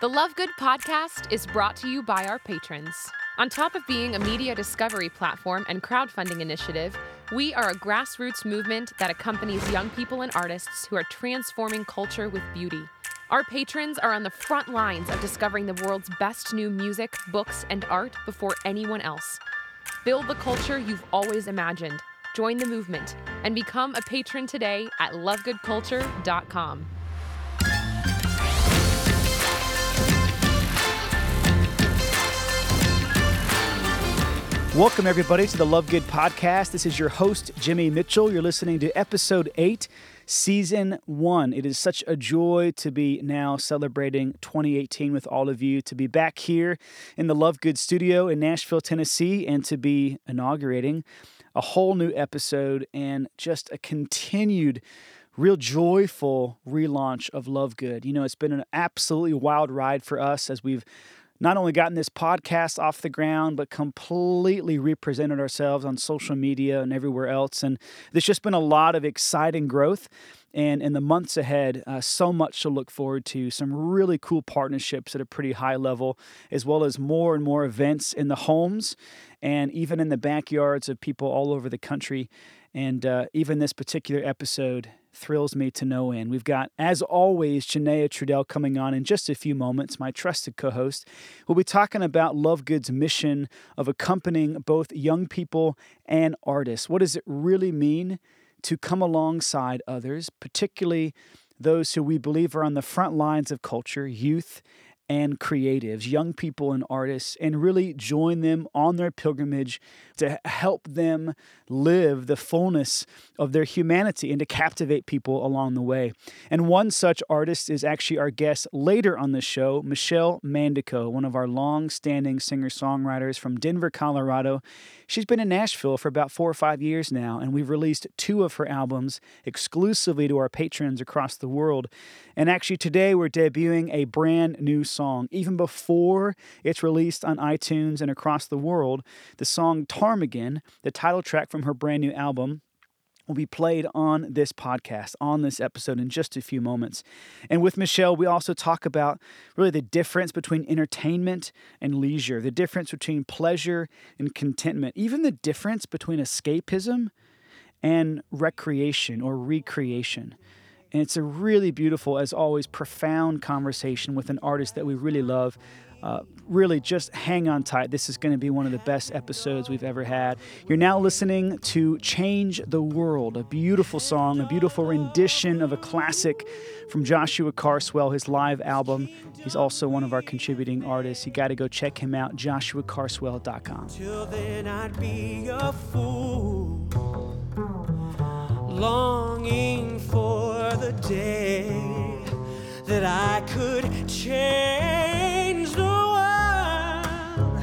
The Love Good podcast is brought to you by our patrons. On top of being a media discovery platform and crowdfunding initiative, we are a grassroots movement that accompanies young people and artists who are transforming culture with beauty. Our patrons are on the front lines of discovering the world's best new music, books, and art before anyone else. Build the culture you've always imagined. Join the movement and become a patron today at lovegoodculture.com. Welcome, everybody, to the Love Good podcast. This is your host, Jimmy Mitchell. You're listening to episode eight, season one. It is such a joy to be now celebrating 2018 with all of you, to be back here in the Love Good studio in Nashville, Tennessee, and to be inaugurating a whole new episode and just a continued real joyful relaunch of Love Good. You know, it's been an absolutely wild ride for us as we've not only gotten this podcast off the ground, but completely represented ourselves on social media and everywhere else. And there's just been a lot of exciting growth. And in the months ahead, uh, so much to look forward to. Some really cool partnerships at a pretty high level, as well as more and more events in the homes and even in the backyards of people all over the country. And uh, even this particular episode thrills me to no end. We've got, as always, Janaya Trudel coming on in just a few moments, my trusted co host. We'll be talking about Love Good's mission of accompanying both young people and artists. What does it really mean to come alongside others, particularly those who we believe are on the front lines of culture, youth and creatives, young people and artists, and really join them on their pilgrimage to help them live the fullness of their humanity and to captivate people along the way. And one such artist is actually our guest later on the show, Michelle Mandico, one of our long standing singer songwriters from Denver, Colorado. She's been in Nashville for about four or five years now, and we've released two of her albums exclusively to our patrons across the world. And actually, today we're debuting a brand new song. Even before it's released on iTunes and across the world, the song Ptarmigan, the title track from her brand new album, will be played on this podcast, on this episode in just a few moments. And with Michelle, we also talk about really the difference between entertainment and leisure, the difference between pleasure and contentment, even the difference between escapism and recreation or recreation. And it's a really beautiful, as always, profound conversation with an artist that we really love. Uh, really, just hang on tight. This is going to be one of the best episodes we've ever had. You're now listening to Change the World, a beautiful song, a beautiful rendition of a classic from Joshua Carswell, his live album. He's also one of our contributing artists. You got to go check him out, joshuacarswell.com. Till then, I'd be a fool, longing for the day that I could change the world.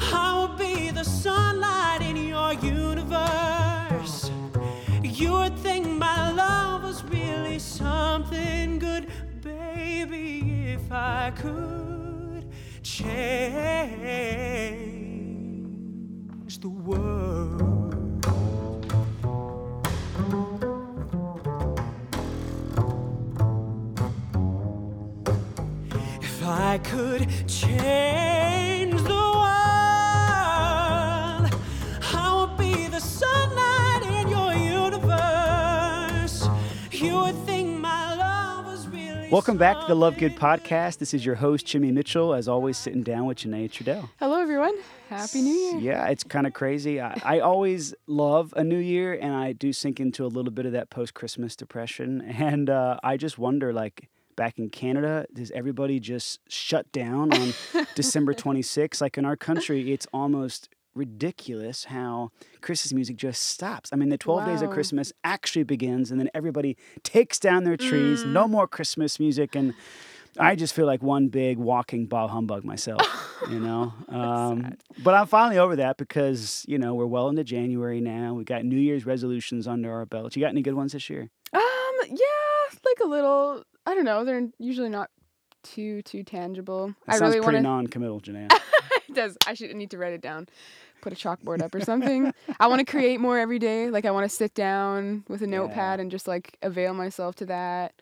I will be the sunlight in your universe. You would think my love was really something good, baby, if I could change the world. I could change the world, I would be the sunlight in your universe. You would think my love was really. Welcome back to the Love Good podcast. This is your host, Jimmy Mitchell, as always, sitting down with Janaya Trudel. Hello, everyone. Happy New Year. Yeah, it's kind of crazy. I, I always love a new year, and I do sink into a little bit of that post Christmas depression. And uh, I just wonder, like, back in Canada, does everybody just shut down on December 26th? Like in our country, it's almost ridiculous how Christmas music just stops. I mean, the 12 days of Christmas actually begins, and then everybody takes down their trees, Mm. no more Christmas music. And I just feel like one big walking bah humbug myself, you know? Um, but I'm finally over that because, you know, we're well into January now. We've got New Year's resolutions under our belt. You got any good ones this year? Um, yeah, like a little. I don't know. They're usually not too too tangible. That I sounds really pretty want non-committal, Janaya. it does. I should need to write it down. Put a chalkboard up or something. I want to create more every day. Like I want to sit down with a notepad and just like avail myself to that.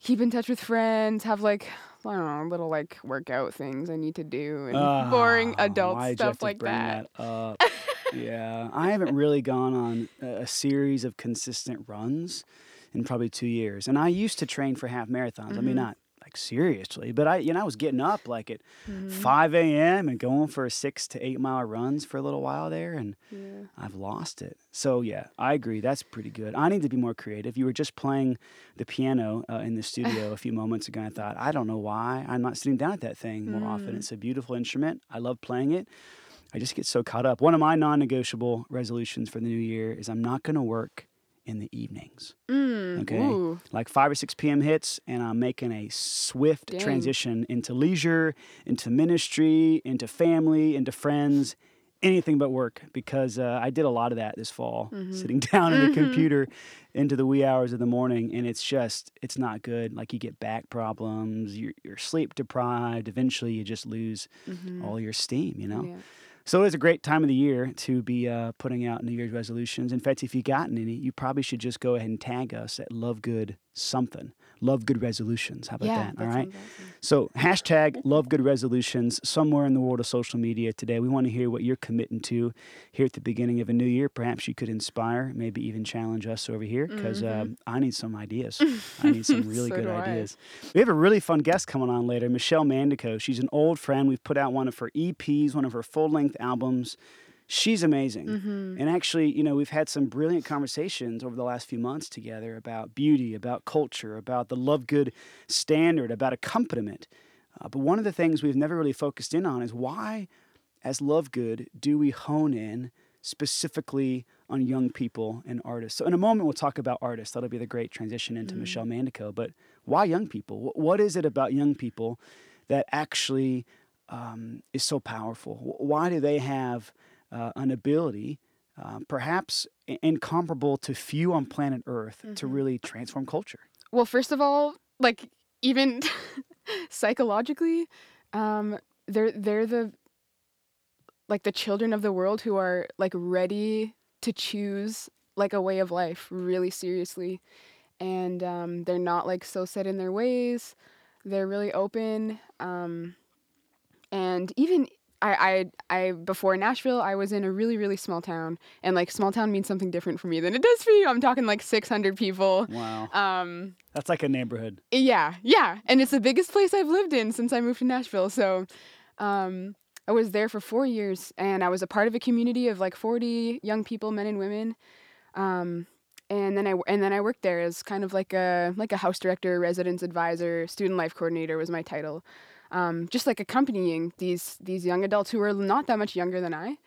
Keep in touch with friends. Have like I don't know, little like workout things I need to do and Ah, boring adult why'd you have stuff like that. up? yeah, I haven't really gone on a series of consistent runs in probably two years, and I used to train for half marathons. I mean, Mhm. not like seriously, but I, you know, I was getting up like at Mhm. 5 a.m. and going for six to eight mile runs for a little while there, and Yeah. I've lost it. So yeah, I agree. That's pretty good. I need to be more creative. You were just playing the piano uh, in the studio a few moments ago. And I thought, I don't know why I'm not sitting down at that thing more often. Mm. It's a beautiful instrument. I love playing it. I just get so caught up. One of my non-negotiable resolutions for the new year is I'm not going to work in the evenings. Mm, Okay. Ooh. Like 5 or 6 p.m. hits, and I'm making a swift Dang. transition into leisure, into ministry, into family, into friends, anything but work because uh, I did a lot of that this fall, Mhm. sitting down at a Mhm. computer into the wee hours of the morning, and it's just, it's not good. Like you get back problems, you're, you're sleep deprived, eventually you just lose Mhm. all your steam, you know? Yeah. So it's a great time of the year to be uh, putting out New Year's resolutions. In fact, if you've gotten any, you probably should just go ahead and tag us at Love Good Something. Love Good Resolutions. How about yeah, that? All right. So hashtag Love Good Resolutions somewhere in the world of social media today. We want to hear what you're committing to here at the beginning of a new year. Perhaps you could inspire, maybe even challenge us over here because Mhm. I need some ideas. I need some really So good ideas. We have a really fun guest coming on later, Michelle Mandico. She's an old friend. We've put out one of her EPs, one of her full length albums. She's amazing. Mhm. And actually, you know, we've had some brilliant conversations over the last few months together about beauty, about culture, about the love good standard, about accompaniment. Uh, but one of the things we've never really focused in on is why, as love good, do we hone in specifically on young people and artists? So, in a moment, we'll talk about artists. That'll be the great transition into Michelle Mandico. But why young people? Wh- What is it about young people that actually um, is so powerful? Wh- Why do they have uh, an ability, uh, perhaps incomparable to few on planet Earth, to Mhm. really transform culture? Well, first of all, like even psychologically, um, they're they're the like the children of the world who are like ready to choose like a way of life really seriously, and um, they're not like so set in their ways. They're really open, um, and even I, I I before Nashville, I was in a really really small town, and like small town means something different for me than it does for you. I'm talking like 600 people. Wow. Um, That's like a neighborhood. yeah, yeah, and it's the biggest place I've lived in since I moved to Nashville. So, um, I was there for four years, and I was a part of a community of like 40 young people, men and women. Um, and then I and then I worked there as kind of like a like a house director, residence advisor, student life coordinator was my title. Um, just like accompanying these these young adults who were not that much younger than I,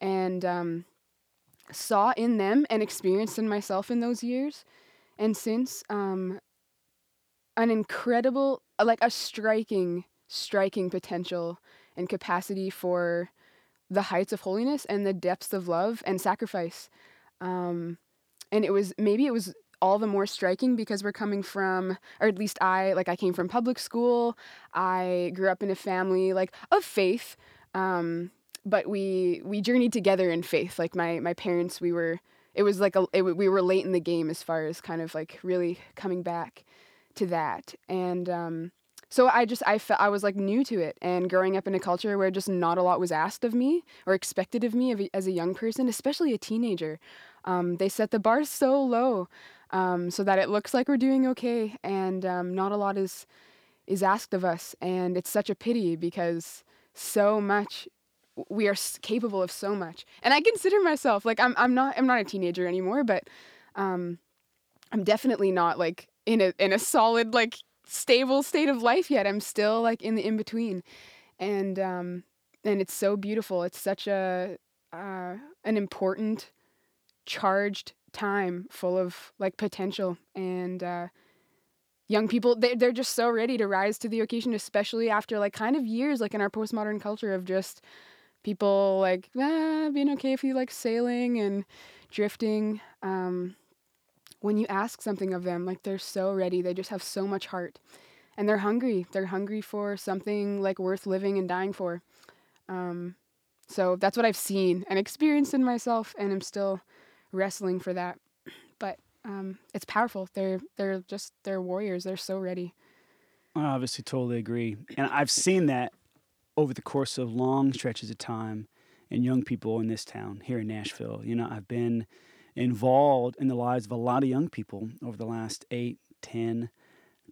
and um, saw in them and experienced in myself in those years, and since um, an incredible, like a striking, striking potential and capacity for the heights of holiness and the depths of love and sacrifice. Um, and it was maybe it was all the more striking because we're coming from, or at least I, like I came from public school. I grew up in a family like of faith, um, but we we journeyed together in faith. Like my my parents, we were. It was like a it, we were late in the game as far as kind of like really coming back to that and um, so i just i felt i was like new to it and growing up in a culture where just not a lot was asked of me or expected of me as a young person especially a teenager um, they set the bar so low um, so that it looks like we're doing okay and um, not a lot is is asked of us and it's such a pity because so much we are capable of so much. And i consider myself like i'm, I'm not i'm not a teenager anymore but um, i'm definitely not like in a in a solid like stable state of life yet. I'm still like in the in between and um and it's so beautiful. It's such a uh, an important charged time full of like potential and uh young people they they're just so ready to rise to the occasion especially after like kind of years like in our postmodern culture of just people like ah, being okay if you like sailing and drifting. Um when you ask something of them like they're so ready they just have so much heart and they're hungry they're hungry for something like worth living and dying for. Um so that's what i've seen and experienced in myself and i'm still wrestling for that but um it's powerful they're they're just they're warriors they're so ready I obviously totally agree. And I've seen that over the course of long stretches of time in young people in this town here in Nashville. You know, I've been involved in the lives of a lot of young people over the last eight, ten,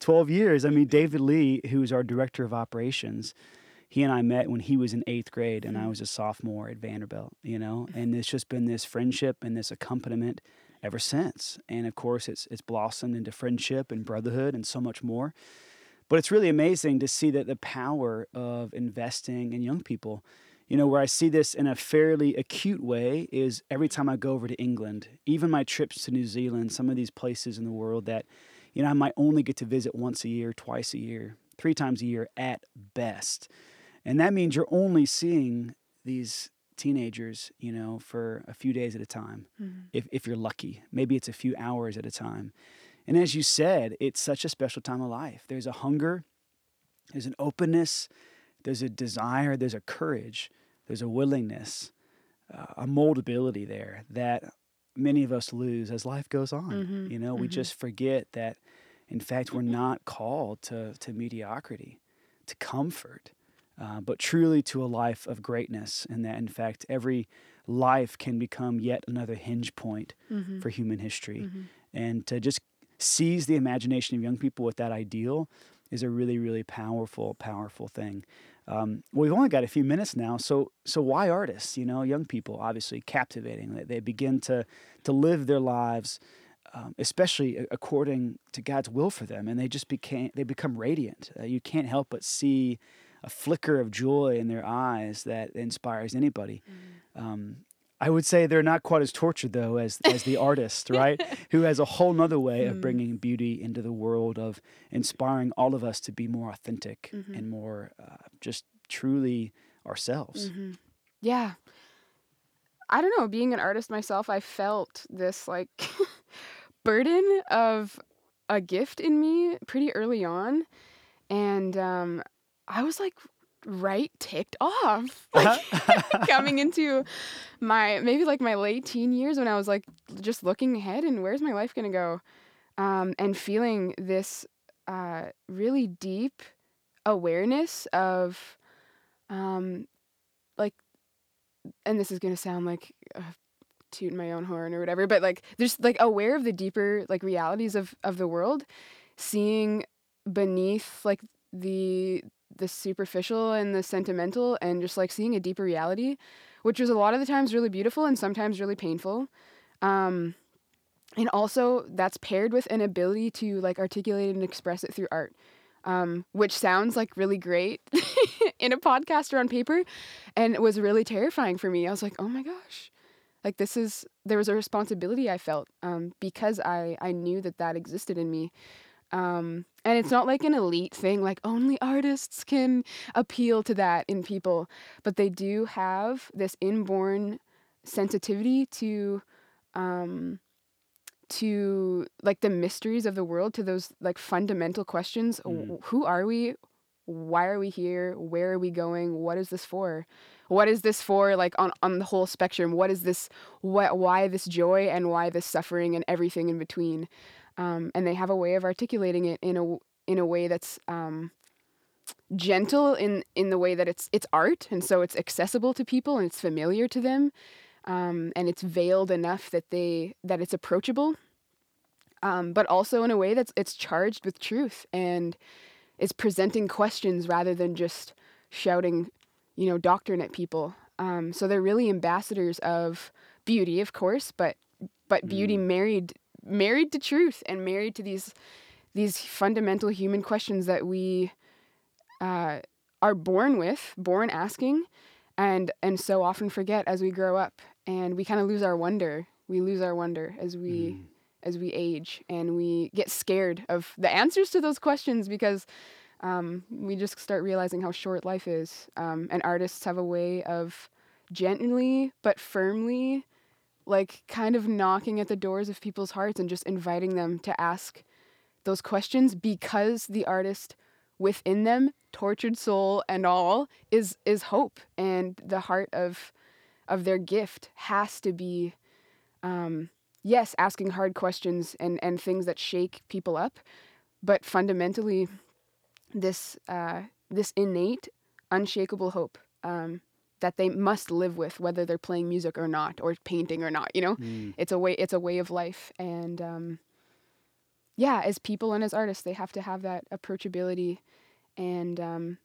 twelve years. I mean, David Lee, who is our director of operations, he and I met when he was in eighth grade and I hmm. was a sophomore at Vanderbilt, you know, mm. and it's just been this friendship and this accompaniment ever since. And of course, it's, it's blossomed into friendship and brotherhood and so much more. But it's really amazing to see that the power of investing in young people. You know, where I see this in a fairly acute way is every time I go over to England, even my trips to New Zealand, some of these places in the world that, you know, I might only get to visit once a year, twice a year, three times a year at best. And that means you're only seeing these teenagers, you know, for a few days at a time, mm-hmm. if, if you're lucky. Maybe it's a few hours at a time. And as you said, it's such a special time of life. There's a hunger, there's an openness, there's a desire, there's a courage, there's a willingness, uh, a moldability there that many of us lose as life goes on. Mm-hmm. You know, mm-hmm. we just forget that, in fact, we're not called to, to mediocrity, to comfort, uh, but truly to a life of greatness. And that, in fact, every life can become yet another hinge point mm-hmm. for human history. Mm-hmm. And to just seize the imagination of young people with that ideal is a really, really powerful, powerful thing. Um, we've only got a few minutes now, so so why artists? You know, young people obviously captivating. They, they begin to to live their lives, um, especially according to God's will for them, and they just became they become radiant. Uh, you can't help but see a flicker of joy in their eyes that inspires anybody. Mm. Um, I would say they're not quite as tortured though as as the artist, right? Who has a whole nother way of mm. bringing beauty into the world of inspiring all of us to be more authentic mm-hmm. and more uh, just truly ourselves. Mm-hmm. Yeah. I don't know, being an artist myself, I felt this like burden of a gift in me pretty early on. And um, I was like right ticked off like coming into my maybe like my late teen years when I was like just looking ahead and where's my life gonna go um, and feeling this uh, really deep awareness of um, like and this is gonna sound like uh, tooting my own horn or whatever but like there's like aware of the deeper like realities of of the world seeing beneath like the the superficial and the sentimental and just like seeing a deeper reality, which was a lot of the times really beautiful and sometimes really painful. Um, and also that's paired with an ability to like articulate and express it through art. Um, which sounds like really great in a podcast or on paper and it was really terrifying for me. I was like, oh my gosh, like this is, there was a responsibility I felt um, because I, I knew that that existed in me. Um, and it's not like an elite thing, like only artists can appeal to that in people, but they do have this inborn sensitivity to um, to like the mysteries of the world to those like fundamental questions mm. who are we? Why are we here? Where are we going? What is this for? What is this for like on on the whole spectrum? What is this what why this joy and why this suffering and everything in between um, and they have a way of articulating it in a in a way that's um, gentle in in the way that it's it's art, and so it's accessible to people and it's familiar to them, um, and it's veiled enough that they that it's approachable, um, but also in a way that's it's charged with truth and is presenting questions rather than just shouting, you know, doctrine at people. Um, so they're really ambassadors of beauty, of course, but but beauty mm. married married to truth and married to these these fundamental human questions that we uh, are born with, born asking, and and so often forget as we grow up, and we kind of lose our wonder. We lose our wonder as we mm. as we age, and we get scared of the answers to those questions because um, we just start realizing how short life is. Um, and artists have a way of gently but firmly like kind of knocking at the doors of people's hearts and just inviting them to ask those questions because the artist within them tortured soul and all is is hope. And the heart of of their gift has to be um yes asking hard questions and and things that shake people up. But fundamentally this uh, this innate, unshakable hope um, that they must live with, whether they're playing music or not, or painting or not. You know, Mm. it's a way it's a way of life, and um, yeah, as people and as artists, they have to have that approachability, and um,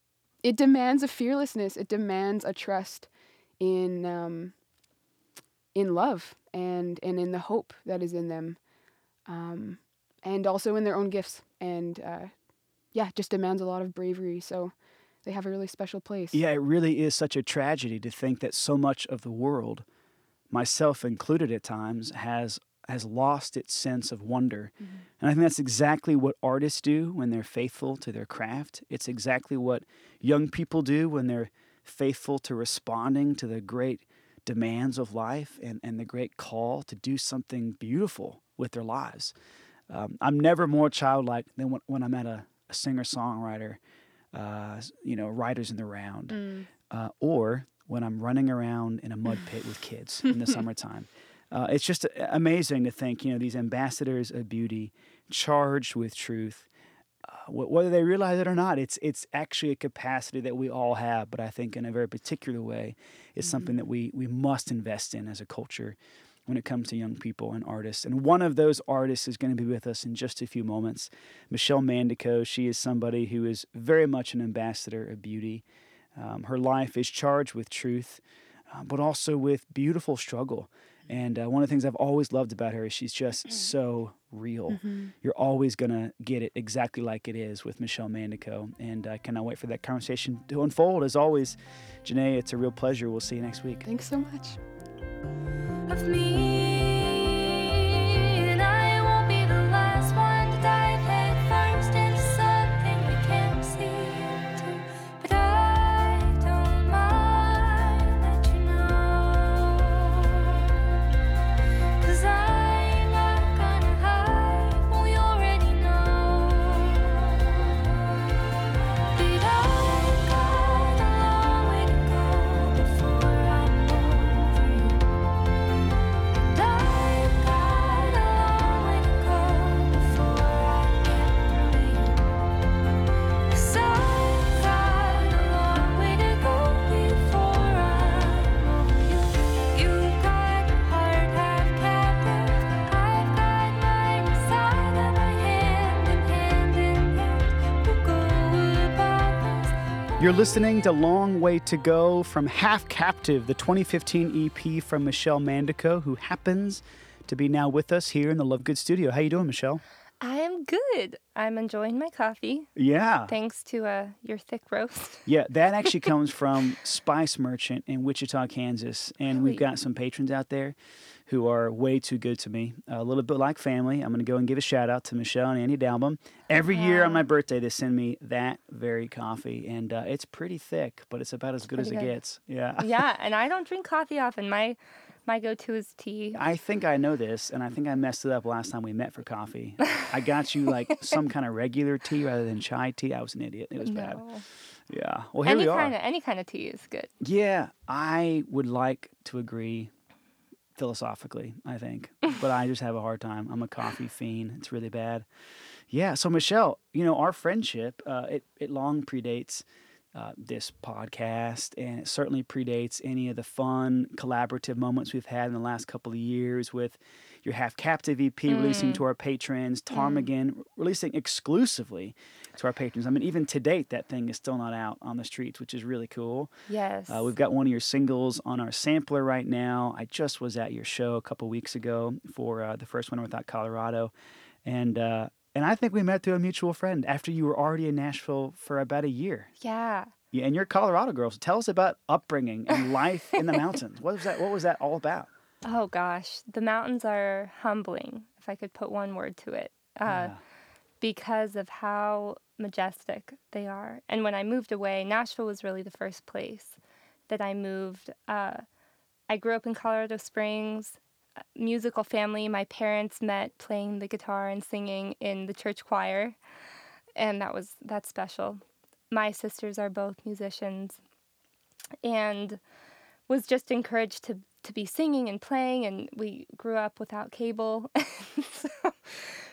it demands a fearlessness. It demands a trust in um, in love and and in the hope that is in them, um, and also in their own gifts. And uh, yeah, just demands a lot of bravery. So they have a really special place. Yeah, it really is such a tragedy to think that so much of the world, myself included at times, has has lost its sense of wonder. And I think that's exactly what artists do when they're faithful to their craft. It's exactly what young people do when they're faithful to responding to the great demands of life and, and the great call to do something beautiful with their lives. Um, I'm never more childlike than when, when I'm at a, a singer songwriter, uh, you know, writers in the round, Mm. uh, or when I'm running around in a mud pit with kids in the summertime. Uh, it's just amazing to think, you know, these ambassadors of beauty charged with truth. Uh, whether they realize it or not, it's it's actually a capacity that we all have, but I think in a very particular way, is something that we we must invest in as a culture when it comes to young people and artists. And one of those artists is going to be with us in just a few moments. Michelle Mandico, she is somebody who is very much an ambassador of beauty. Um, her life is charged with truth, uh, but also with beautiful struggle. And uh, one of the things I've always loved about her is she's just so real. You're always going to get it exactly like it is with Michelle Mandico. And I cannot wait for that conversation to unfold. As always, Janae, it's a real pleasure. We'll see you next week. Thanks so much. Of me, You're listening to Long Way to Go from Half Captive, the 2015 EP from Michelle Mandico, who happens to be now with us here in the Love Good studio. How you doing, Michelle? I am good. I'm enjoying my coffee Yeah. thanks to uh, your thick roast. Yeah, that actually comes from Spice Merchant in Wichita, Kansas. And we've got some patrons out there who are way too good to me. a little bit like family. I'm going to go and give a shout out to Michelle and Andy Dalbum. Every year on my birthday, they send me that very coffee. And uh, it's pretty thick, but it's about as good as it gets. Yeah. yeah, and I don't drink coffee often. My my go-to is tea. I think I know this, and I think I messed it up last time we met for coffee. I got you like some kind of regular tea rather than chai tea. I was an idiot. It was bad. Yeah. Well, here Any we are. kind of any kind of tea is good. Yeah, I would like to agree philosophically, I think, but I just have a hard time. I'm a coffee fiend. It's really bad. Yeah. So Michelle, you know, our friendship, uh, it it long predates uh, this podcast, and it certainly predates any of the fun collaborative moments we've had in the last couple of years with your Half Captive EP releasing to our patrons, Ptarmigan releasing exclusively to our patrons. I mean, even to date, that thing is still not out on the streets, which is really cool. Yes. Uh, we've got one of your singles on our sampler right now. I just was at your show a couple weeks ago for uh, the first one without Colorado, and uh, and I think we met through a mutual friend after you were already in Nashville for about a year. yeah. Yeah, and you're Colorado girl. So tell us about upbringing and life in the mountains. What was that? What was that all about? Oh gosh, the mountains are humbling, if I could put one word to it, uh, Yeah. because of how majestic they are. And when I moved away, Nashville was really the first place that I moved. Uh, I grew up in Colorado Springs, musical family. My parents met playing the guitar and singing in the church choir, and that was that's special. My sisters are both musicians, and was just encouraged to to be singing and playing and we grew up without cable so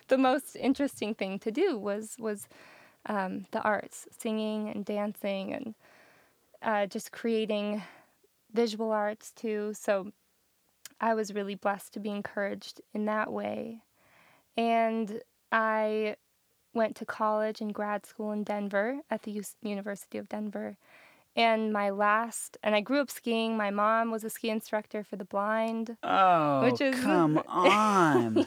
the most interesting thing to do was was um, the arts, singing and dancing, and uh, just creating visual arts too. So I was really blessed to be encouraged in that way. And I went to college and grad school in Denver at the U- University of Denver. And my last, and I grew up skiing. My mom was a ski instructor for the blind. Oh, Which is- come on.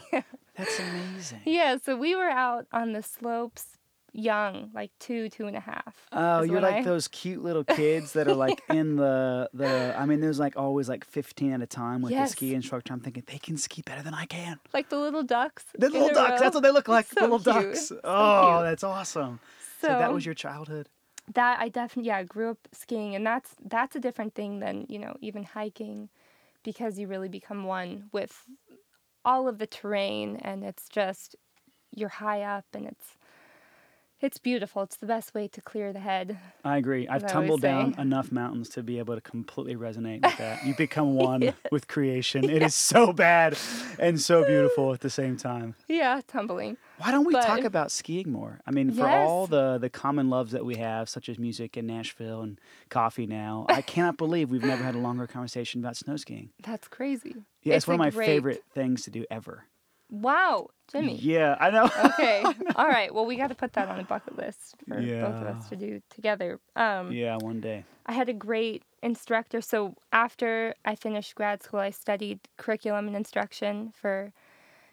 That's amazing. Yeah, so we were out on the slopes young, like two, two and a half. Oh, you're like I- those cute little kids that are like in the the. I mean, there's like always like 15 at a time with Yes. the ski instructor. I'm thinking they can ski better than I can. Like the little ducks. The little ducks. row. That's what they look like. So little cute. ducks. So oh, cute. that's awesome. So, So, that was your childhood. that I definitely yeah grew up skiing and that's that's a different thing than you know even hiking because you really become one with all of the terrain and it's just you're high up and it's it's beautiful it's the best way to clear the head I agree. I've As I always tumbled down say. enough mountains to be able to completely resonate with that. You become one with creation. It is so bad and so beautiful at the same time. yeah tumbling Why don't we talk about skiing more? I mean, for all the the common loves that we have, such as music and Nashville and coffee now, I cannot believe we've never had a longer conversation about snow skiing. that's crazy Yeah, it's, It's one of my great- favorite things to do ever. Wow Jimmy Yeah, I know. okay all right well we got to put that on the bucket list for both of us to do together um yeah, one day. I had a great instructor. So after I finished grad school, I studied curriculum and instruction for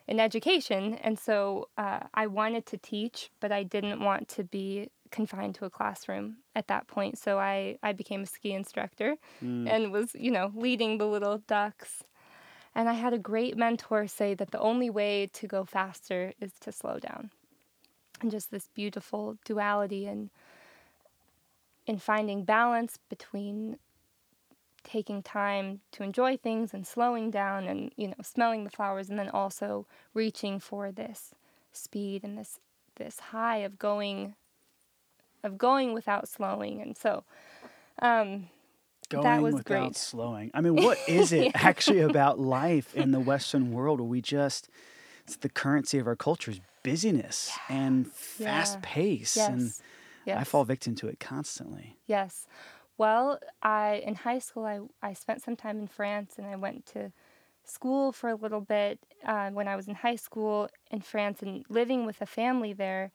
in education, and so uh, I wanted to teach, but I didn't want to be confined to a classroom at that point. So I I became a ski instructor Mm. and was you know leading the little ducks. And I had a great mentor say that the only way to go faster is to slow down. And just this beautiful duality and in finding balance between taking time to enjoy things and slowing down and you know smelling the flowers and then also reaching for this speed and this this high of going of going without slowing and so um Going was without great. slowing. I mean, what is it actually about life in the Western world where we just, it's the currency of our culture is busyness and fast Yeah. pace. And yes I fall victim to it constantly. Yes. Well, I in high school I I spent some time in France and I went to school for a little bit uh, when I was in high school in France and living with a family there.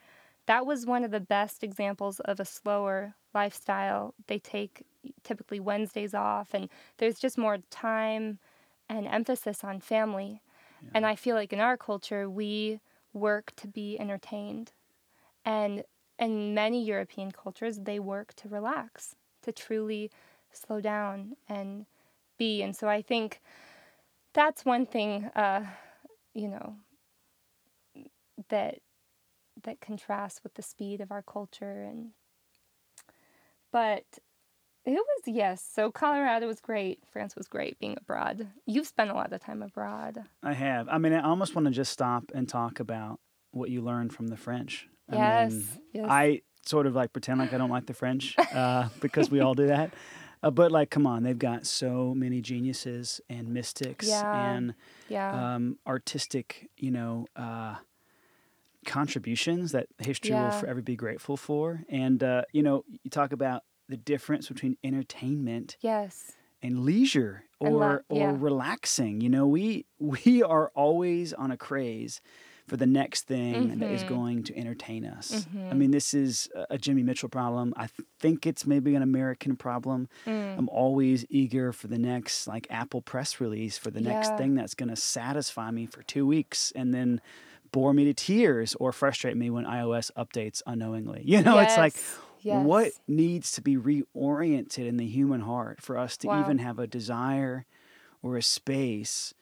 That was one of the best examples of a slower lifestyle. They take typically Wednesdays off and there's just more time and emphasis on family. And I feel like in our culture we work to be entertained. And in many European cultures, they work to relax, to truly slow down and be. And so I think that's one thing, uh, you know, that that contrasts with the speed of our culture. And but it was yes. So Colorado was great. France was great. Being abroad, you've spent a lot of time abroad. I have. I mean, I almost want to just stop and talk about what you learned from the French. I Yes, mean, yes. I sort of like pretend like I don't like the French uh, because we all do that. Uh, but like, come on, they've got so many geniuses and mystics Yeah. and Yeah. um, artistic, you know, uh, contributions that history will forever be grateful for. And uh, you know, you talk about the difference between entertainment yes. and leisure And or la- or yeah. relaxing. You know, we we are always on a craze for the next thing that is Mhm. going to entertain us. I Mhm. mean, this is a- Jimmy Mitchell problem. I th- think it's maybe an American problem. Mm. I'm always eager for the next like Apple press release for the next thing that's going to satisfy me for 2 weeks and then bore me to tears or frustrate me when iOS updates unknowingly. You know, it's like Yes. what needs to be reoriented in the human heart for us to Wow. even have a desire or a space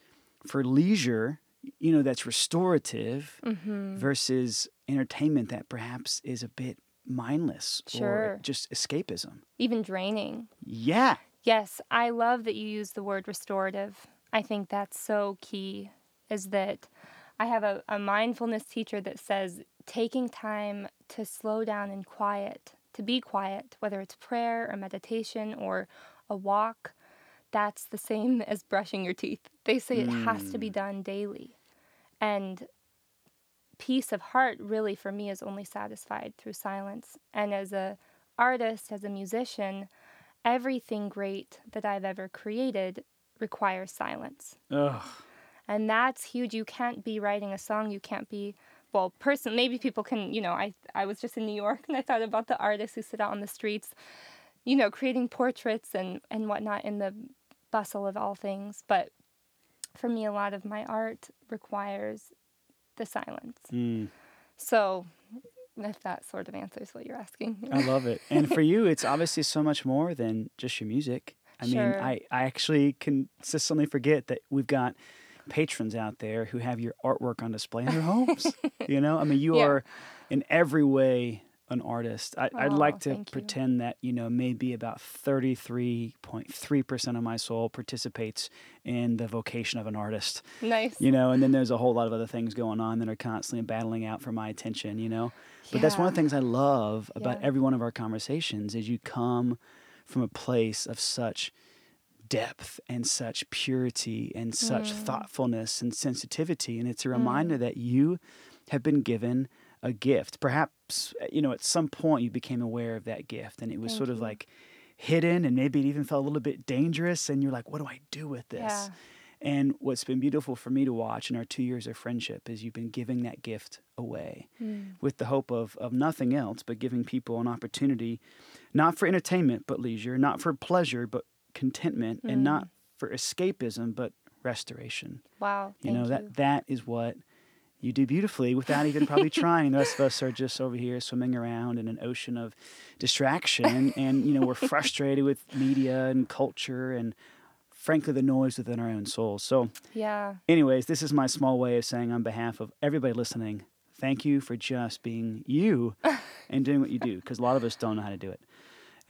for leisure, you know, that's restorative Mhm. versus entertainment that perhaps is a bit mindless or just escapism. Even draining. Yeah. Yes, I love that you use the word restorative. I think that's so key, is that I have a, a mindfulness teacher that says taking time to slow down and quiet, to be quiet, whether it's prayer or meditation or a walk, that's the same as brushing your teeth. They say it has to be hmm. done daily. And peace of heart really for me is only satisfied through silence. And as a artist, as a musician, everything great that I've ever created requires silence. Ugh. And that's huge. You can't be writing a song, you can't be well, person maybe people can, you know, I I was just in New York and I thought about the artists who sit out on the streets, you know, creating portraits and and whatnot in the bustle of all things. But for me a lot of my art requires the silence. Mm. So if that sort of answers what you're asking. I love it. And for you, it's obviously so much more than just your music. I mean, I, I actually consistently forget that we've got patrons out there who have your artwork on display in their homes. you know, I mean, you Yeah. are in every way an artist. I, I'd Aw, like oh, to thank you. pretend that, you know, maybe about 33.3% of my soul participates in the vocation of an artist nice. you know and then there's a whole lot of other things going on that are constantly battling out for my attention you know but that's one of the things i love about Yeah. every one of our conversations is you come from a place of such depth and such purity and such Mm. thoughtfulness and sensitivity and it's a reminder that you have been given a gift perhaps uh, you know at some point you became aware of that gift and it was Thank sort of like hidden and maybe it even felt a little bit dangerous and you're like what do i do with this Yeah. and what's been beautiful for me to watch in our two years of friendship is you've been giving that gift away Mm. with the hope of, of nothing else but giving people an opportunity, not for entertainment but leisure, not for pleasure but contentment, and mm. not for escapism but restoration. Wow. You know, you. that that is what you do beautifully without even probably trying. The rest of us are just over here swimming around in an ocean of distraction and you know, we're frustrated with media and culture and frankly the noise within our own souls. So yeah. anyways, this is my small way of saying on behalf of everybody listening, thank you for just being you and doing what you do because a lot of us don't know how to do it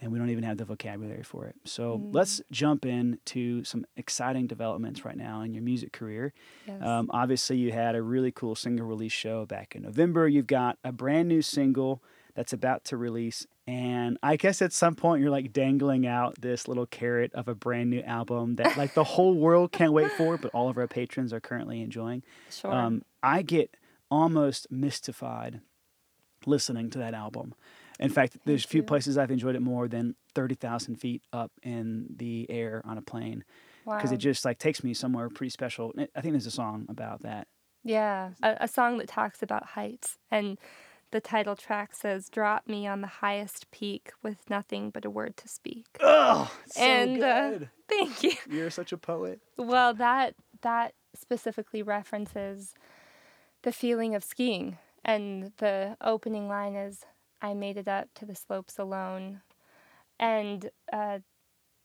and we don't even have the vocabulary for it. So let's jump into some exciting developments right now in your music career. Yes. Um, obviously, you had a really cool single release show back in November. You've got a brand new single that's about to release. And I guess at some point you're like dangling out this little carrot of a brand new album that like the whole world can't wait for, but all of our patrons are currently enjoying. sure. Um, I get almost mystified listening to that album. In fact, there's a few places I've enjoyed it more than 30,000 feet up in the air on a plane wow. because it just like takes me somewhere pretty special. I think there's a song about that. Yeah, a, a song that talks about heights. And the title track says, Drop me on the highest peak with nothing but a word to speak. Oh, so and uh, good. thank you. You're such a poet. Well, that that specifically references the feeling of skiing. And the opening line is, I made it up to the slopes alone. And uh,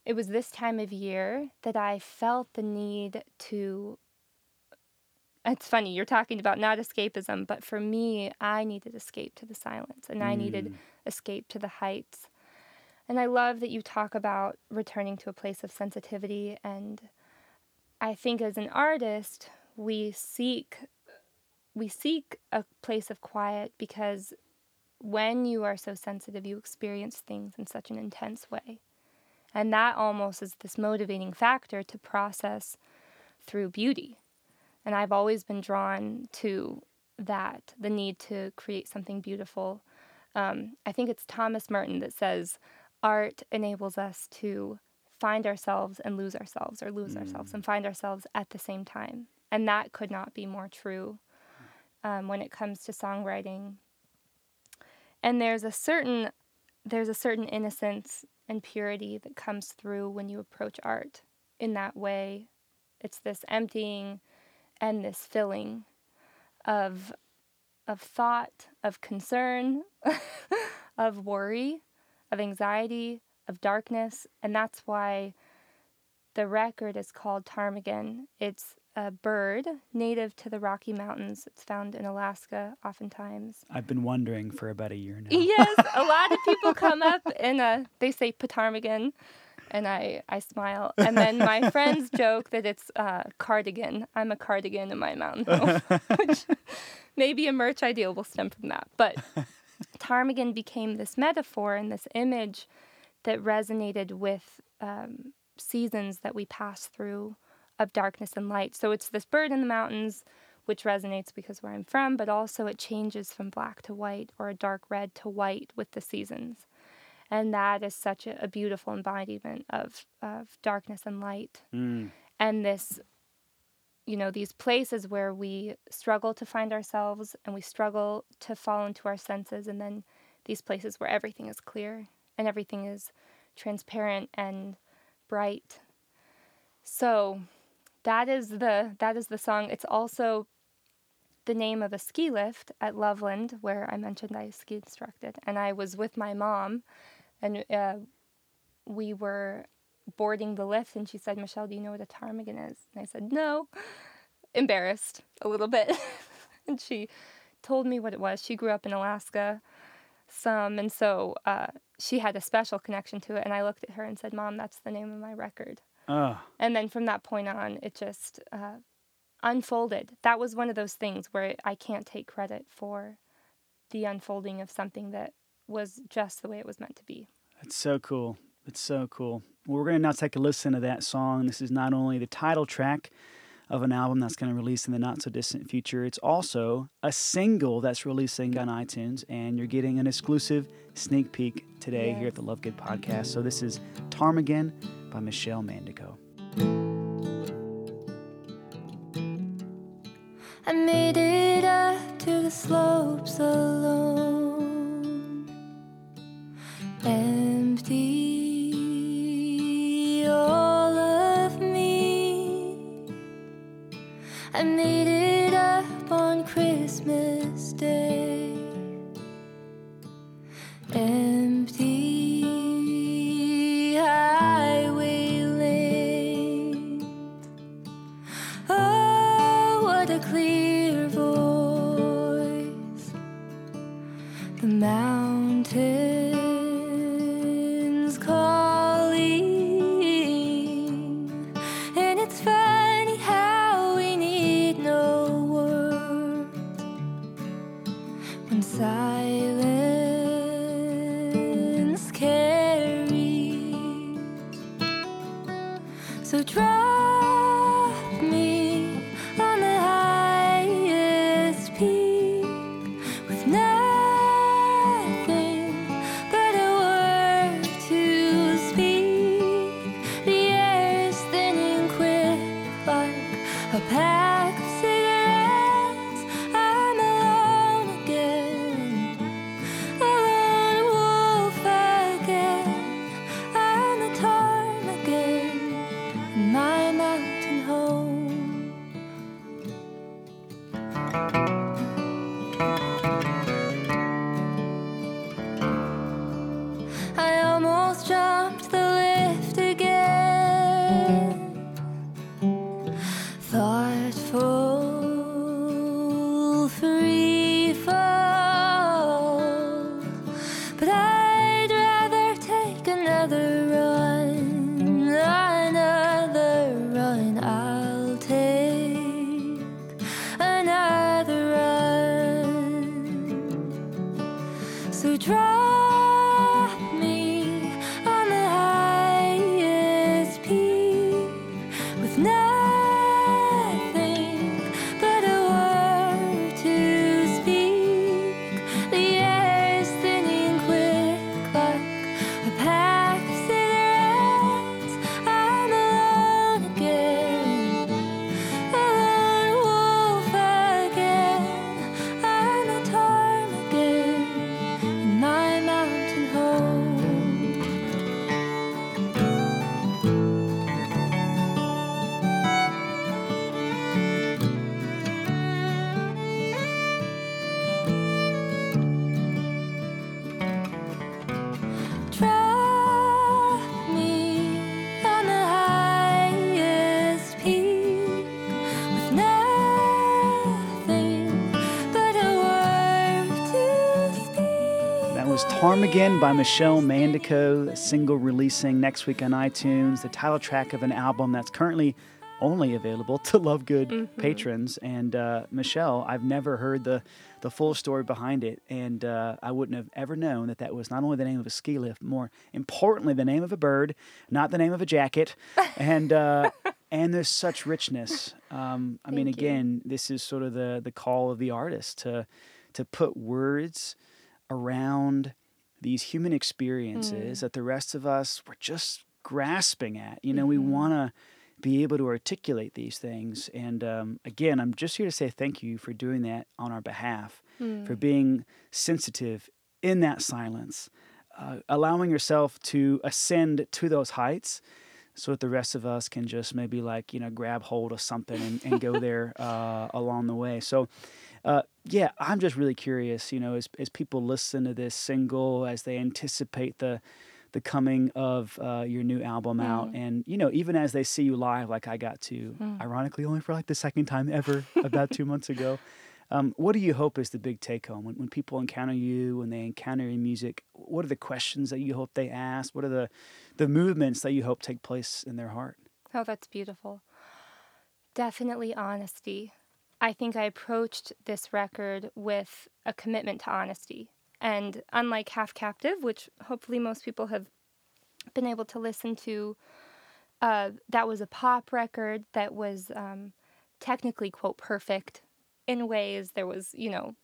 it was this time of year that I felt the need to. It's funny, you're talking about not escapism, but for me, I needed escape to the silence and I needed escape to the heights. And I love that you talk about returning to a place of sensitivity. And I think as an artist, we seek we seek a place of quiet because when you are so sensitive, you experience things in such an intense way. And that almost is this motivating factor to process through beauty. And I've always been drawn to that the need to create something beautiful. Um, I think it's Thomas Merton that says art enables us to find ourselves and lose ourselves, or lose ourselves and find ourselves at the same time. And that could not be more true um, when it comes to songwriting. And there's a certain there's a certain innocence and purity that comes through when you approach art in that way. It's this emptying and this filling of of thought, of concern, of worry, of anxiety, of darkness, and that's why the record is called ptarmigan. It's a bird native to the Rocky Mountains. It's found in Alaska oftentimes. I've been wondering for about a year now. Yes, a lot of people come up and uh, they say ptarmigan, and I, I smile. And then my friends joke that it's uh, cardigan. I'm a cardigan in my mountain home, which maybe a merch idea will stem from that. But ptarmigan became this metaphor and this image that resonated with um, seasons that we pass through of darkness and light. So it's this bird in the mountains which resonates because where I'm from, but also it changes from black to white or a dark red to white with the seasons. And that is such a, a beautiful embodiment of, of darkness and light. Mm. And this, you know, these places where we struggle to find ourselves and we struggle to fall into our senses, and then these places where everything is clear and everything is transparent and bright. So that is the that is the song. It's also the name of a ski lift at Loveland where I mentioned I ski instructed, and I was with my mom, and uh, we were boarding the lift, and she said, "Michelle, do you know what a ptarmigan is?" And I said, "No," embarrassed a little bit, and she told me what it was. She grew up in Alaska, some, and so uh, she had a special connection to it. And I looked at her and said, "Mom, that's the name of my record." Oh, And then from that point on, it just uh, unfolded. That was one of those things where I can't take credit for the unfolding of something that was just the way it was meant to be. That's so cool. It's so cool. Well, we're going to now take a listen to that song. This is not only the title track of an album that's going to release in the not so distant future, it's also a single that's releasing on iTunes, and you're getting an exclusive sneak peek today here at the Love Good podcast. So this is Ptarmigan by Michelle Mandico. I made it up to the slopes alone, Drop Ptarmigan by Michelle Mandico, a single releasing next week on iTunes, the title track of an album that's currently only available to Love Good patrons. And uh, Michelle, I've never heard the, the full story behind it, and uh, I wouldn't have ever known that that was not only the name of a ski lift, more importantly, the name of a bird, not the name of a jacket. And uh, and there's such richness. Um, I mean, Thank you. again, this is sort of the the call of the artist to to put words around these human experiences that the rest of us were just grasping at. You know, we want to be able to articulate these things. And um, again, I'm just here to say thank you for doing that on our behalf, for being sensitive in that silence, uh, allowing yourself to ascend to those heights so that the rest of us can just maybe like you know grab hold of something and, and go there uh, along the way so uh, yeah i'm just really curious you know as, as people listen to this single as they anticipate the the coming of uh, your new album out and you know even as they see you live like i got to ironically only for like the second time ever about two months ago um, what do you hope is the big take home when, when people encounter you, when they encounter your music? What are the questions that you hope they ask? What are the, the movements that you hope take place in their heart? Oh, that's beautiful. Definitely honesty. I think I approached this record with a commitment to honesty. And unlike Half Captive, which hopefully most people have been able to listen to, uh, that was a pop record that was um, technically, quote, perfect in ways. There was, you know,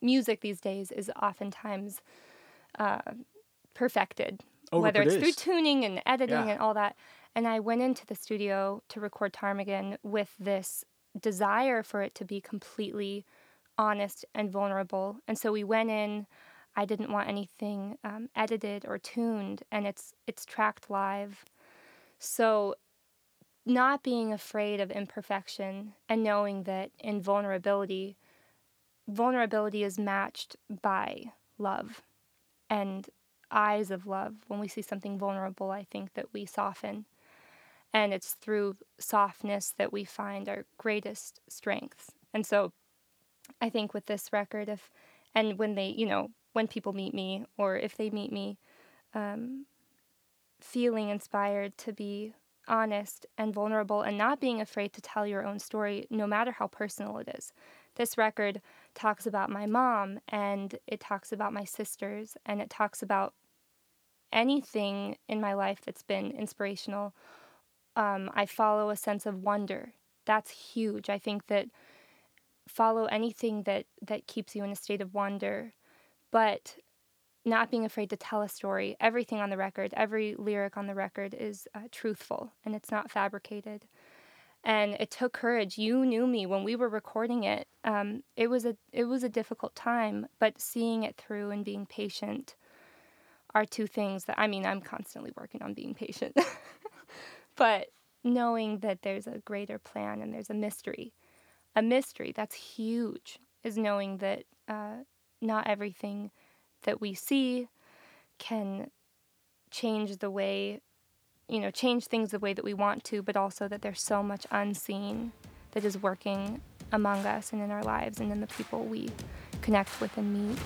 music these days is oftentimes uh, perfected, whether it's through tuning and editing Yeah. and all that. And I went into the studio to record Ptarmigan with this desire for it to be completely honest and vulnerable. And so we went in. I didn't want anything um, edited or tuned, and it's it's tracked live. So, not being afraid of imperfection and knowing that in vulnerability, vulnerability is matched by love and eyes of love. When we see something vulnerable, I think that we soften. And it's through softness that we find our greatest strengths. And so I think with this record, if, and when they, you know, when people meet me or if they meet me, um, feeling inspired to be honest and vulnerable and not being afraid to tell your own story, no matter how personal it is. This record talks about my mom and it talks about my sisters and it talks about anything in my life that's been inspirational. Um, I follow a sense of wonder. That's huge. I think that follow anything that that keeps you in a state of wonder, but not being afraid to tell a story. Everything on the record, every lyric on the record is uh, truthful and it's not fabricated. And it took courage. You knew me when we were recording it. Um, it was a it was a difficult time, but seeing it through and being patient are two things that I mean. I'm constantly working on being patient, but knowing that there's a greater plan and there's a mystery, a mystery that's huge is knowing that uh, not everything that we see can change the way you know change things the way that we want to but also that there's so much unseen that is working among us and in our lives and in the people we connect with and meet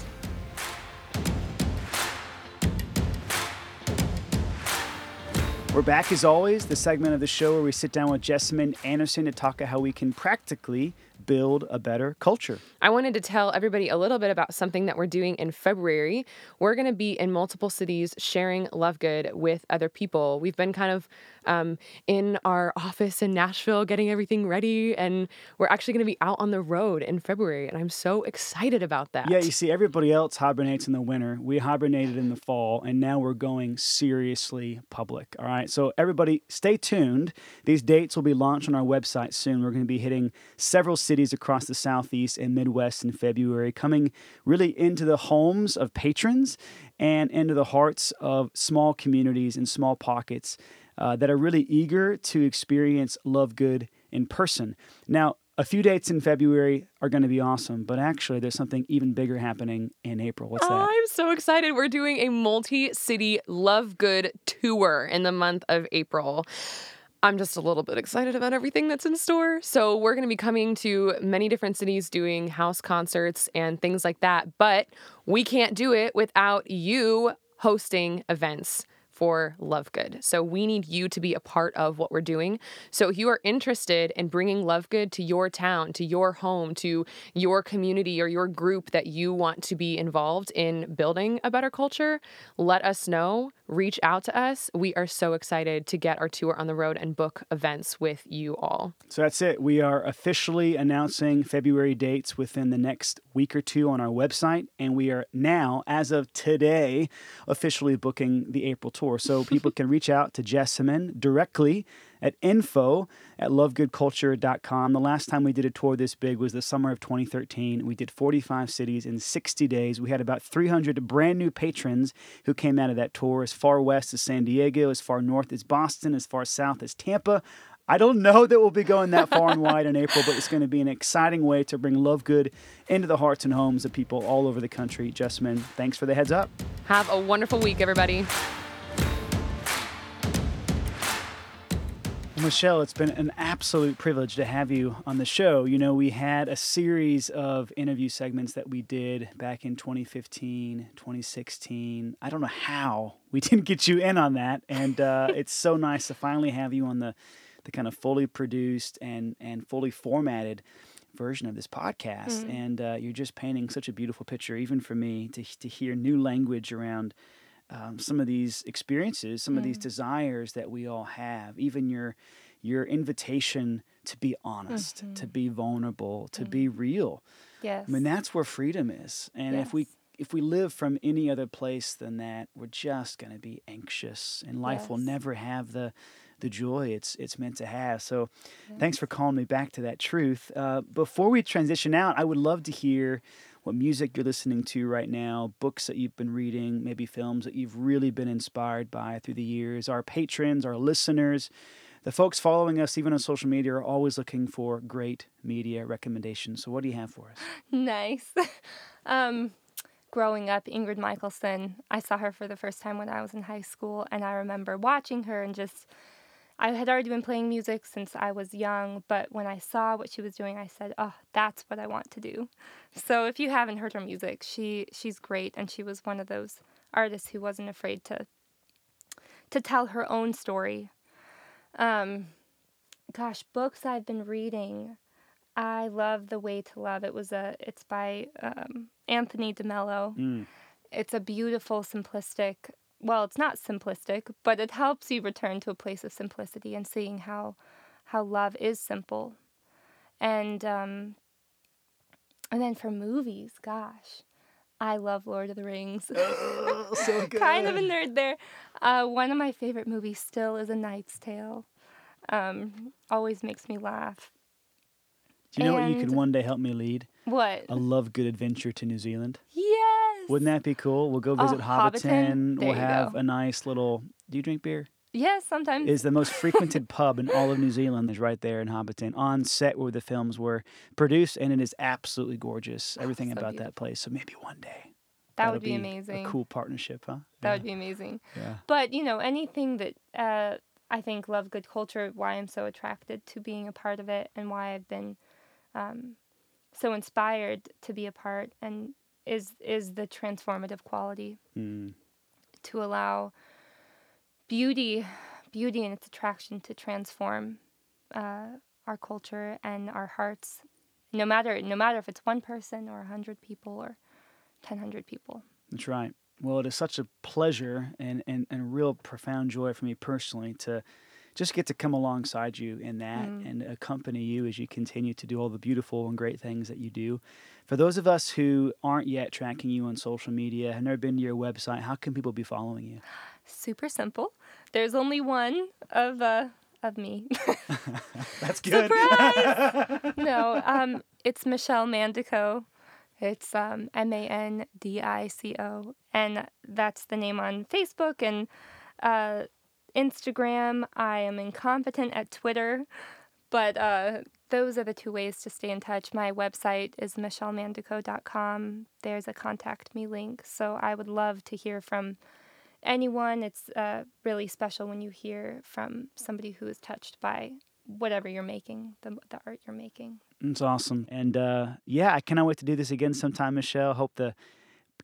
We're back as always, the segment of the show where we sit down with Jessamine Anderson to talk about how we can practically build a better culture. I wanted to tell everybody a little bit about something that we're doing in February. We're going to be in multiple cities sharing Love Good with other people. We've been kind of um, in our office in Nashville getting everything ready, and we're actually going to be out on the road in February, and I'm so excited about that. Yeah, you see, everybody else hibernates in the winter. We hibernated in the fall, and now we're going seriously public. All right, so everybody stay tuned. These dates will be launched on our website soon. We're going to be hitting several cities across the Southeast and Midwest in February, coming really into the homes of patrons and into the hearts of small communities and small pockets uh, that are really eager to experience Love Good in person. Now, a few dates in February are going to be awesome, but actually, there's something even bigger happening in April. What's that? I'm so excited. We're doing a multi city Love Good tour in the month of April. I'm just a little bit excited about everything that's in store. So, we're going to be coming to many different cities doing house concerts and things like that. But we can't do it without you hosting events for Love Good. So we need you to be a part of what we're doing. So if you are interested in bringing Love Good to your town, to your home, to your community or your group that you want to be involved in building a better culture, let us know. Reach out to us. We are so excited to get our tour on the road and book events with you all. So that's it. We are officially announcing February dates within the next week or two on our website. And we are now, as of today, officially booking the April tour. So people can reach out to Jessamine directly at info at lovegoodculture.com. The last time we did a tour this big was the summer of 2013. We did 45 cities in 60 days. We had about 300 brand new patrons who came out of that tour as far west as San Diego, as far north as Boston, as far south as Tampa. I don't know that we'll be going that far and wide in April, but it's going to be an exciting way to bring Love Good into the hearts and homes of people all over the country. Jessamine, thanks for the heads up. Have a wonderful week, everybody. Michelle, it's been an absolute privilege to have you on the show. You know, we had a series of interview segments that we did back in 2015, 2016. I don't know how we didn't get you in on that. And uh, it's so nice to finally have you on the, the kind of fully produced and, and fully formatted version of this podcast. And uh, you're just painting such a beautiful picture, even for me, to, to hear new language around um, some of these experiences, some of these desires that we all have, even your your invitation to be honest, to be vulnerable, to be real. Yes. I mean, that's where freedom is. And if we if we live from any other place than that, we're just going to be anxious, and life will never have the the joy it's it's meant to have. So, thanks for calling me back to that truth. Uh, before we transition out, I would love to hear what music you're listening to right now, books that you've been reading, maybe films that you've really been inspired by through the years. Our patrons, our listeners, the folks following us, even on social media, are always looking for great media recommendations. So, what do you have for us? nice. um, growing up, Ingrid Michaelson, I saw her for the first time when I was in high school, and I remember watching her and just. I had already been playing music since I was young, but when I saw what she was doing, I said, "Oh, that's what I want to do." So if you haven't heard her music, she she's great, and she was one of those artists who wasn't afraid to to tell her own story. Um, gosh, books I've been reading. I love The Way to Love. It was a it's by um, Anthony DeMello. Mm. It's a beautiful, simplistic. Well, it's not simplistic, but it helps you return to a place of simplicity and seeing how how love is simple. And um, and then for movies, gosh, I love Lord of the Rings. so good. kind of a nerd there. Uh, one of my favorite movies still is A Knight's Tale. Um, always makes me laugh. Do you know what you could one day help me lead? What? A love good adventure to New Zealand. yes. Wouldn't that be cool? We'll go visit Oh, Hobbiton. Hobbiton. We'll have go. a nice little. Do you drink beer? Yes, sometimes. Is the most frequented pub in all of New Zealand is right there in Hobbiton, on set where the films were produced, and it is absolutely gorgeous. Everything Oh, so about that place. So maybe one day. that would be, amazing. A cool partnership, huh? That would be amazing. Yeah. But you know, anything that uh, I think love good culture, why I'm so attracted to being a part of it, and why I've been um, so inspired to be a part, and is is the transformative quality Mm. to allow beauty, beauty and its attraction to transform uh, our culture and our hearts, no matter no matter if it's one person or a hundred people or ten hundred people. That's right. Well, it is such a pleasure and, and, and a real profound joy for me personally to just get to come alongside you in that Mm. and accompany you as you continue to do all the beautiful and great things that you do. For those of us who aren't yet tracking you on social media, have never been to your website, how can people be following you? Super simple. There's only one of uh, of me. That's good. Surprise! no, um, it's Michelle Mandico. It's um, M A N D I C O, and that's the name on Facebook and uh, Instagram. I am incompetent at Twitter, but uh, those are the two ways to stay in touch. My website is michellemandico.com. There's a contact me link, so I would love to hear from anyone. It's uh, really special when you hear from somebody who is touched by whatever you're making, the, the art you're making. It's awesome. And uh, yeah, I cannot wait to do this again sometime, Michelle. Hope the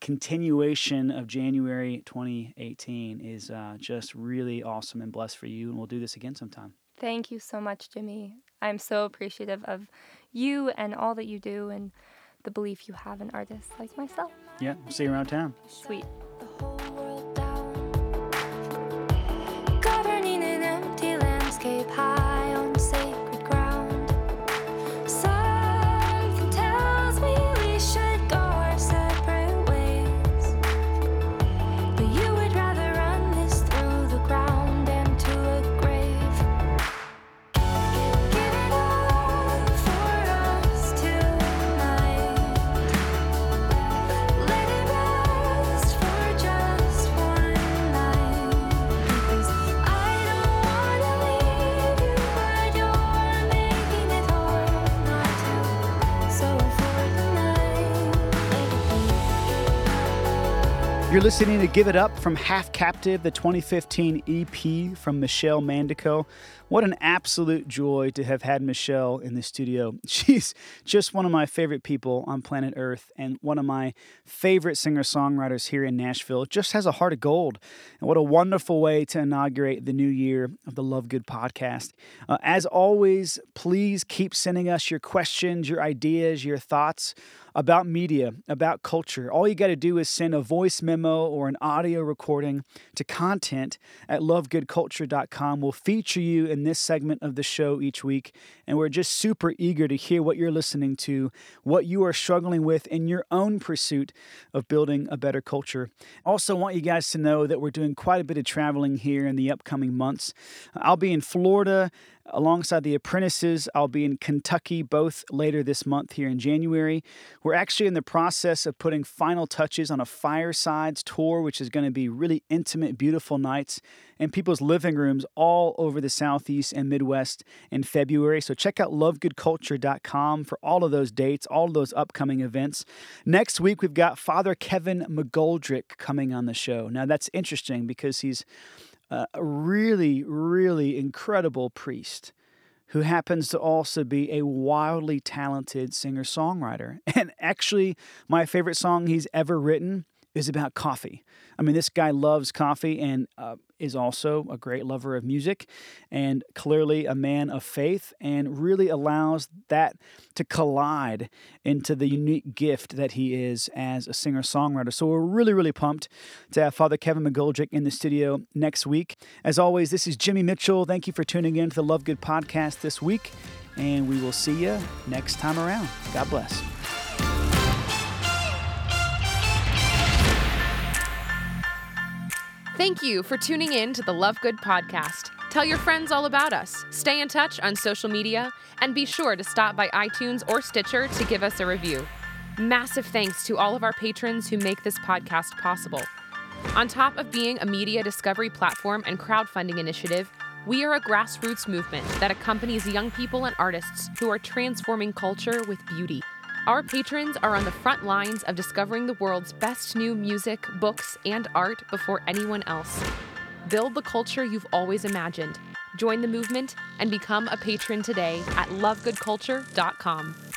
continuation of January 2018 is uh, just really awesome and blessed for you. And we'll do this again sometime. Thank you so much, Jimmy. I'm so appreciative of you and all that you do and the belief you have in artists like myself. Yeah, we'll see you around town. Sweet. Listening to Give It Up from Half Captive, the 2015 EP from Michelle Mandico. What an absolute joy to have had Michelle in the studio. She's just one of my favorite people on planet Earth and one of my favorite singer songwriters here in Nashville. Just has a heart of gold. And what a wonderful way to inaugurate the new year of the Love Good podcast. Uh, as always, please keep sending us your questions, your ideas, your thoughts about media, about culture. All you got to do is send a voice memo or an audio recording to content at lovegoodculture.com. We'll feature you in this segment of the show each week, and we're just super eager to hear what you're listening to, what you are struggling with in your own pursuit of building a better culture. Also, want you guys to know that we're doing quite a bit of traveling here in the upcoming months. I'll be in Florida alongside the apprentices. I'll be in Kentucky both later this month here in January. We're actually in the process of putting final touches on a firesides tour, which is going to be really intimate, beautiful nights in people's living rooms all over the Southeast and Midwest in February. So check out lovegoodculture.com for all of those dates, all of those upcoming events. Next week, we've got Father Kevin McGoldrick coming on the show. Now, that's interesting because he's a really, really incredible priest who happens to also be a wildly talented singer songwriter. And actually, my favorite song he's ever written is about coffee. I mean, this guy loves coffee and uh, is also a great lover of music and clearly a man of faith and really allows that to collide into the unique gift that he is as a singer songwriter. So we're really, really pumped to have Father Kevin McGoldrick in the studio next week. As always, this is Jimmy Mitchell. Thank you for tuning in to the Love Good podcast this week, and we will see you next time around. God bless. Thank you for tuning in to the Love Good podcast. Tell your friends all about us. Stay in touch on social media and be sure to stop by iTunes or Stitcher to give us a review. Massive thanks to all of our patrons who make this podcast possible. On top of being a media discovery platform and crowdfunding initiative, we are a grassroots movement that accompanies young people and artists who are transforming culture with beauty. Our patrons are on the front lines of discovering the world's best new music, books, and art before anyone else. Build the culture you've always imagined. Join the movement and become a patron today at lovegoodculture.com.